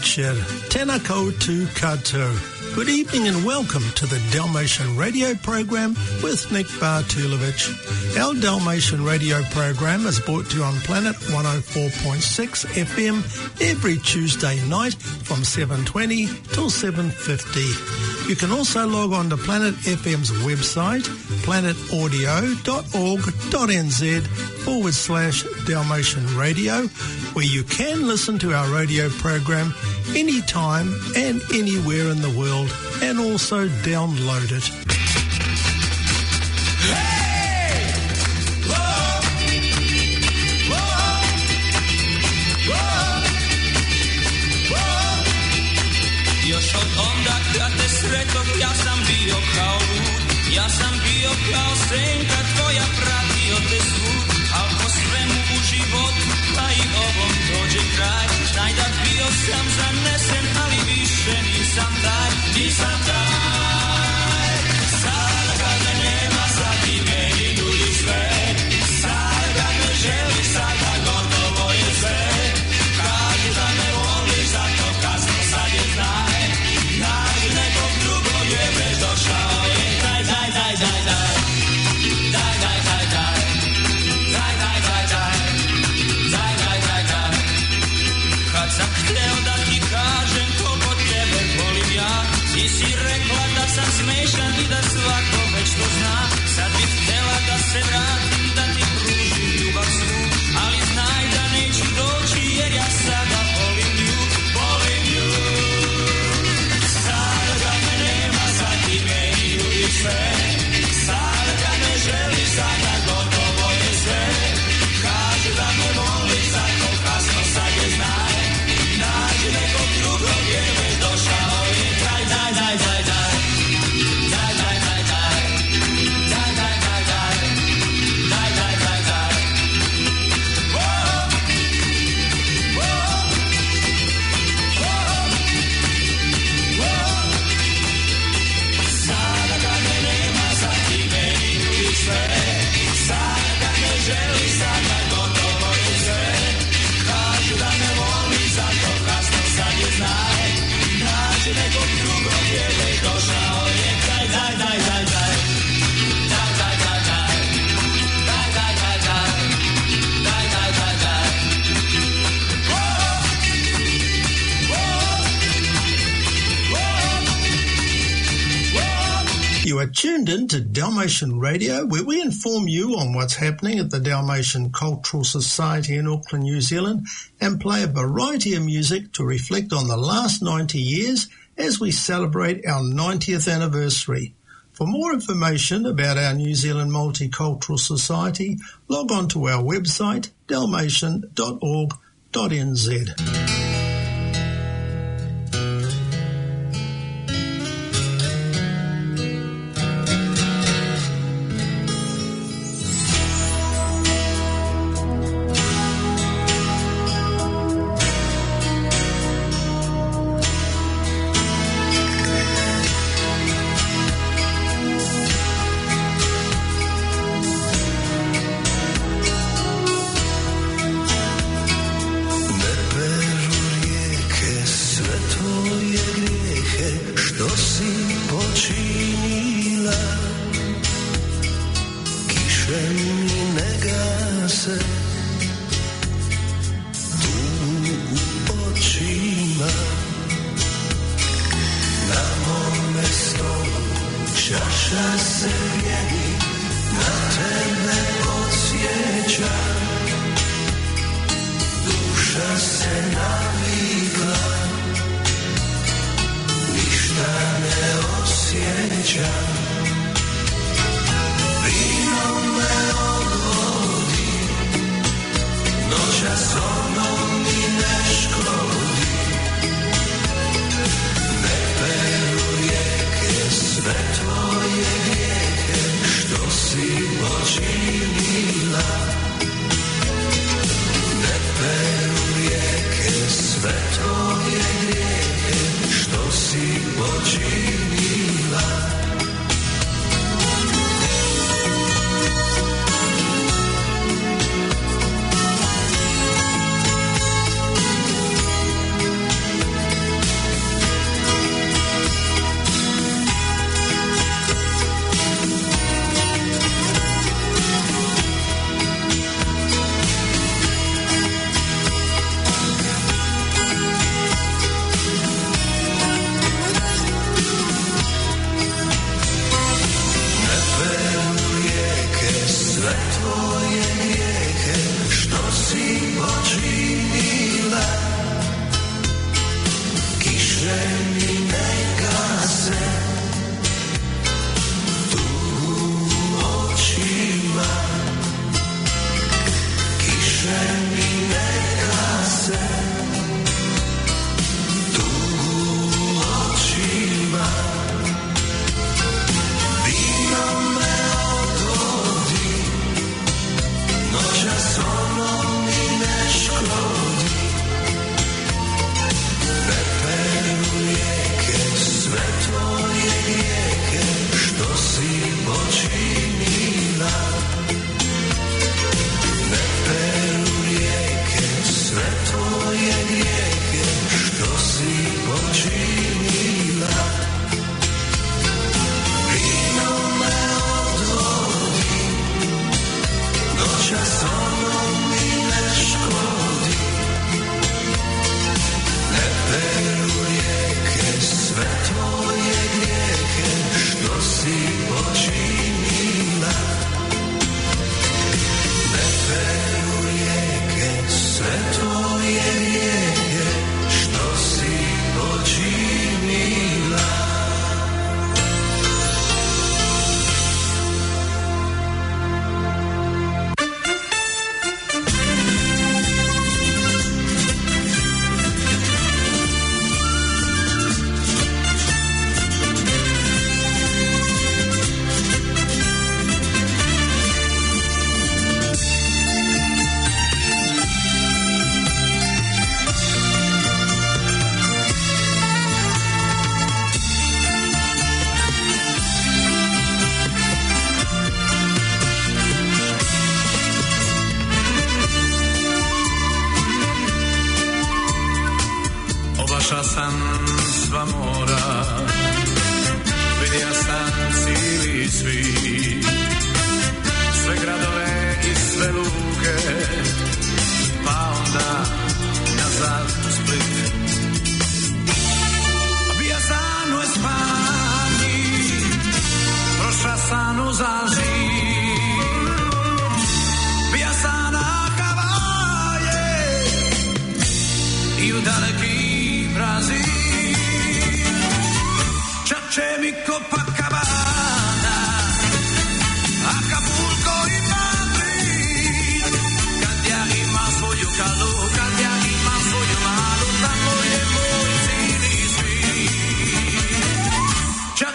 večer, tena koutou katoa. Good evening and welcome to the Dalmatian Radio Program with Nick Bartulovich. Our Dalmatian Radio Program is brought to you on Planet 104.6 FM every Tuesday night from 7.20 till 7.50. You can also log on to Planet FM's website, planetaudio.org.nz forward slash Dalmatian Radio, where you can listen to our radio program anytime and anywhere in the world and also download it. Te ja sam bio kao lud. Ja sam bio kao senka tvoja pratio te svud. Al po svemu u životu pa i ovom dođe kraj. Znaj da bio sam zanesen ali are tuned in to Dalmatian Radio, where we inform you on what's happening at the Dalmatian Cultural Society in Auckland, New Zealand, and play a variety of music to reflect on the last 90 years as we celebrate our 90th anniversary. For more information about our New Zealand Multicultural Society, log on to our website, dalmatian.org.nz.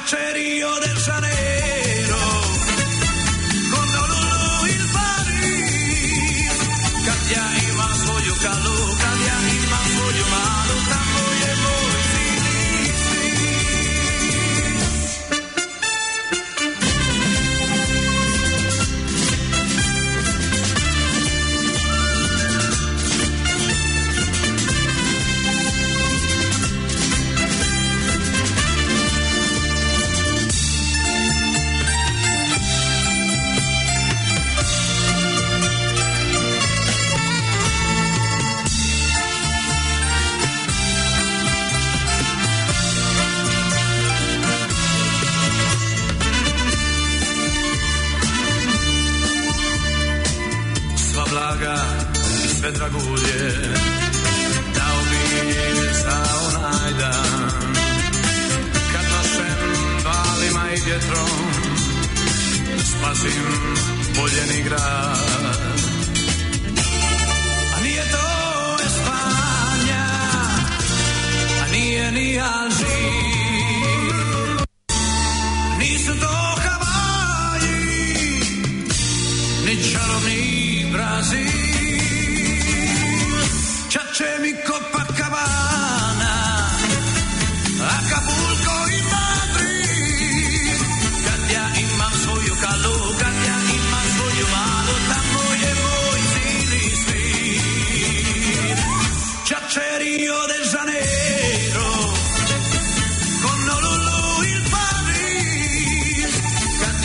caserío del slaga i sve dragulje Dao bi za onaj dan. Kad našem valima i vjetrom Spasim boljeni grad. A nije to Espanja A nije ni Alžir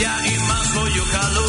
bestia y más bollo calor.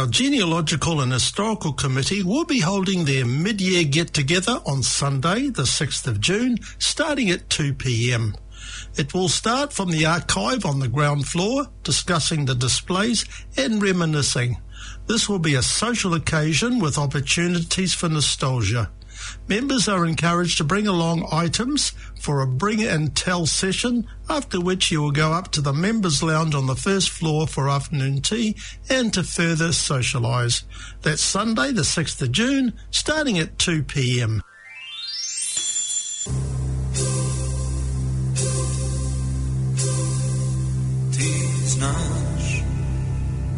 Our Genealogical and Historical Committee will be holding their mid-year get-together on Sunday, the 6th of June, starting at 2pm. It will start from the archive on the ground floor, discussing the displays and reminiscing. This will be a social occasion with opportunities for nostalgia. Members are encouraged to bring along items for a bring and tell session, after which you will go up to the members' lounge on the first floor for afternoon tea and to further socialise. That's Sunday, the 6th of June, starting at 2 pm. Znaš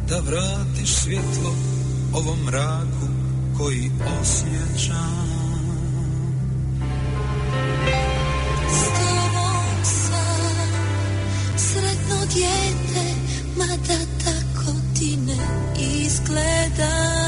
da vratiš svjetlo ovom mraku koji osjećam dijete, mada tako ti ne izgleda.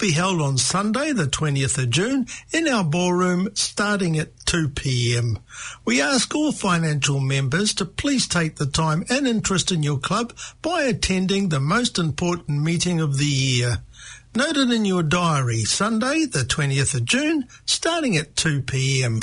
be held on Sunday, the 20th of June, in our ballroom starting at 2 pm. We ask all financial members to please take the time and interest in your club by attending the most important meeting of the year. Note it in your diary, Sunday, the 20th of June, starting at 2 pm.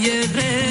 yedre.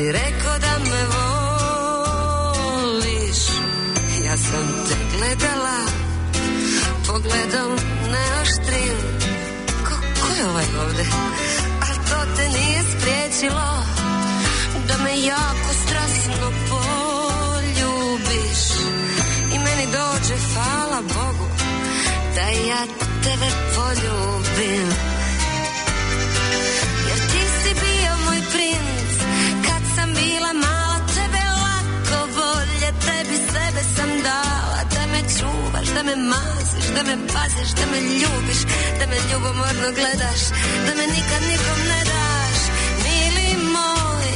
si rekao da me voliš. Ja sam te gledala Pogledom neoštrim ko, ko je ovaj ovde? A to te nije spriječilo Da me jako strasno poljubiš? I meni dođe, hvala Bogu Da ja tebe poljubim. Maziš, da me paziš, da me ljubiš, da me ljubomorno gledaš, da me nikad nikom ne daš. Mili moj,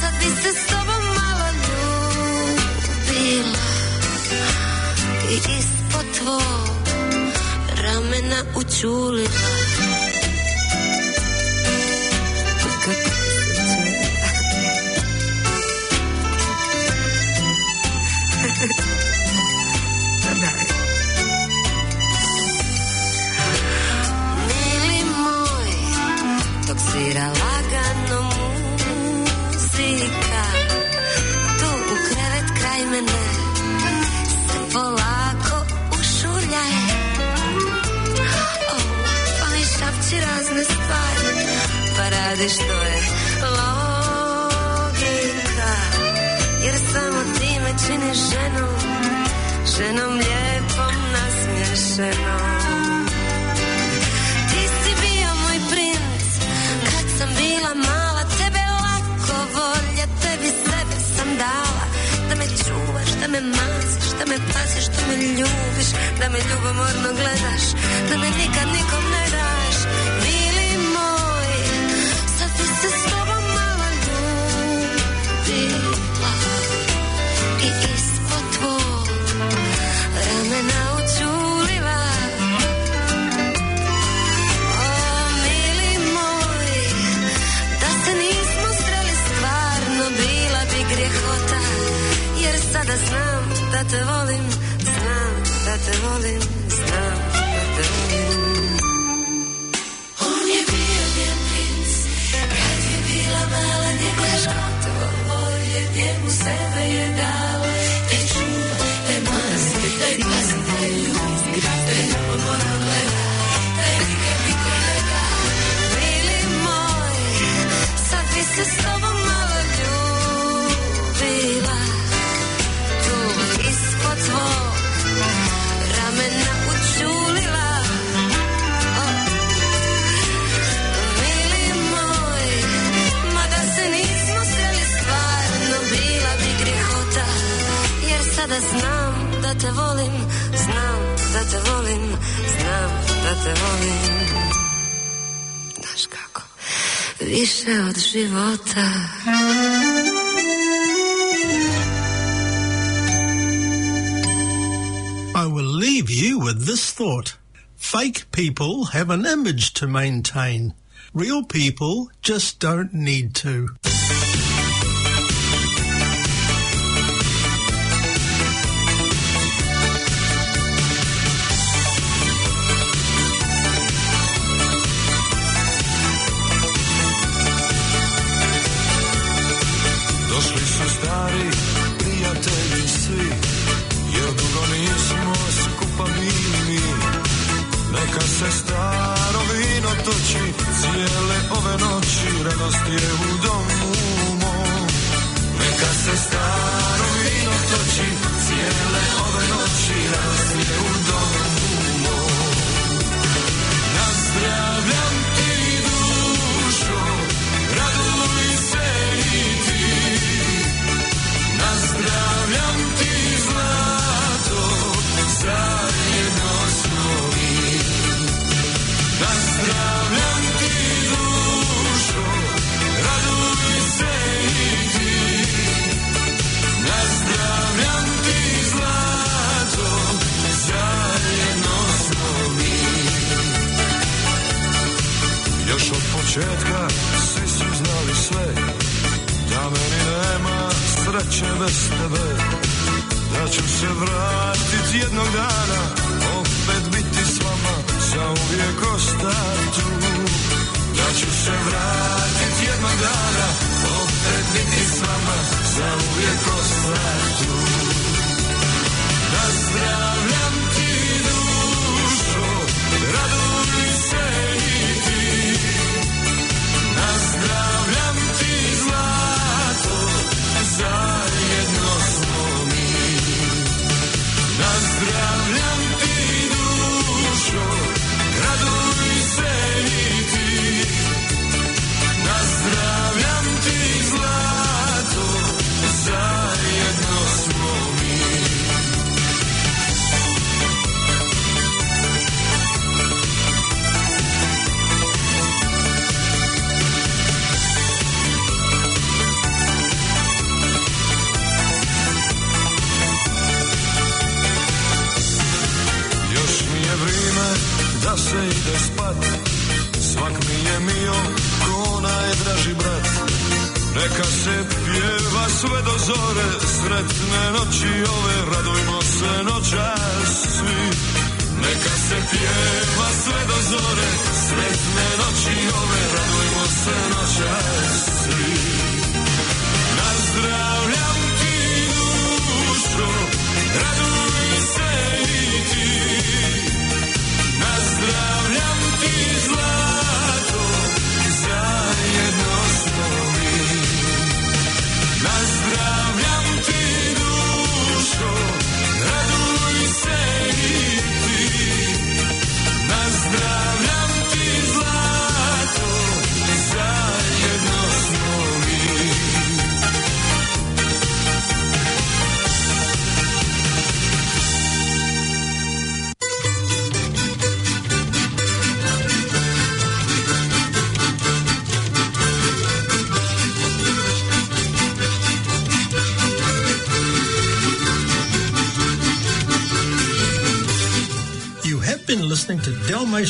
sad bi se s tobom malo ljubila i ispod tvog ramena učulila. Radi što je logika, jer samo ti me činiš ženom, ženom lijepom nasmješenom. Ti si bio moj princ Kad sam bila mala Tebe lako volja Tebi sebe sam dala. Da me čuvaš, da me maziš Da me paziš, da me ljubiš Da me ljubomorno gledaš Da me nikad nikom ne daš sada znam da te volim, znam da te volim, njemu sebe je dao Te čuva, te mazi, te pazi, te ljubi Te ljubomorno gleda, te nikad niko ne da. Mili moj, sad bi se s života I will leave you with this thought. Fake people have an image to maintain. Real people just don't need to. Još od početka svi su znali sve, da meni nema sreće bez tebe. Da ću se vratit jednog dana Opet biti s vama Za uvijek ostati Da ću se vratit jednog dana Opet biti s vama Za uvijek ostati tu Nazdravljam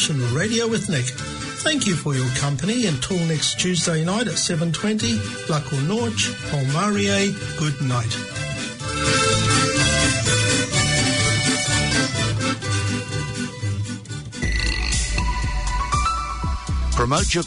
edition of Radio with Nick. Thank you for your company until next Tuesday night at 7.20. Lako Norch, Holmarie, good night. Promote your